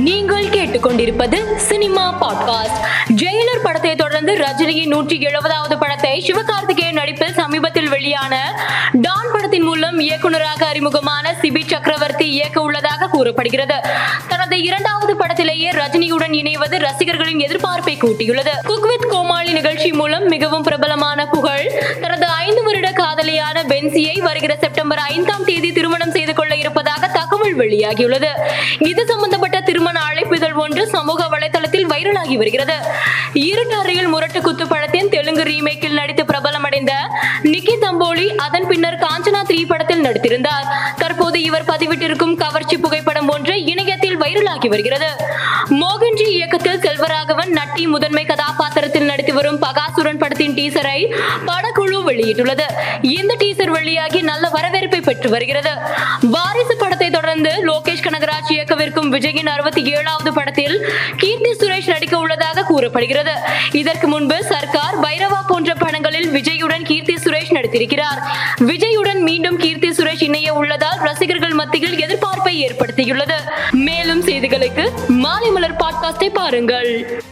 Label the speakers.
Speaker 1: நீங்கள் கேட்டுக்கொண்டிருப்பது cinema podcast Jailer படத்தை தொடர்ந்து ரஜினியின் நூற்றி எழுபதாவது படத்தை சிவகார்த்திகேயன் நடிப்பில் சமீபத்தில் வெளியான டான் படத்தின் மூலம் இயக்குநராக அறிமுகமான சிபி சக்கரவர்த்தி இயக்க உள்ளதாக கூறப்படுகிறது. தனது இரண்டாவது படத்திலேயே ரஜினியுடன் இணைவது ரசிகர்களின் எதிர்பார்ப்பை கூட்டியுள்ளது. குக்வித் கோமாளி நிகழ்ச்சி மூலம் மிகவும் பிரபலமான புகழ் தனது ஐந்து வருட காதலியான பென்சியை வருகிற செப்டம்பர் ஐந்தாம் தேதி திருமணம் வெளியாகியுள்ளது. இது சம்பந்தப்பட்ட திருமண அழைப்புதல் ஒன்று சமூக வலைதளத்தில் வைரலாகி வருகிறது. இருட்டறையில் முரட்டு குத்து படத்தின் தெலுங்கு ரீமேக்கில் நடித்து பிரபலமடைந்த நிக்கி தம்போலி அதன் பின்னர் காஞ்சனா த்ரீ படத்தில் நடித்திருந்தார். தற்போது இவர் பதிவிட்டிருக்கும் கவர்ச்சி புகைப்படம் ஒன்று இணையத்தில் வைரலாகி வருகிறது. மோகன்ஜி இயக்கத்தில் செல்வராகவன் நட்டி முதன்மை கதாபாத்திரத்தில் நடித்து வரும் பகாசுரன் படத்தின் டீசரை படக்குழு வெளியிட்டுள்ளது. இந்த டீசர் வெளியாகி நல்ல வரவேற்பை பெற்று வருகிறது. வாரிசு தொடர்ந்து லோகேஷ் கனகராஜ் இயக்கவிருக்கும் விஜயின் அறுபத்தி ஏழாவது படத்தில் கீர்த்தி சுரேஷ் நடிக்க உள்ளதாக கூறப்படுகிறது. இதற்கு முன்பு சர்க்கார் பைரவா போன்ற படங்களில் விஜயுடன் கீர்த்தி சுரேஷ் நடித்திருக்கிறார். விஜயுடன் மீண்டும் கீர்த்தி சுரேஷ் இணைய உள்ளதால் ரசிகர்கள் மத்தியில் எதிர்பார்ப்பை ஏற்படுத்தியுள்ளது. மேலும் செய்திகளுக்கு மாலை மலர் பாட்காஸ்டை பாருங்கள்.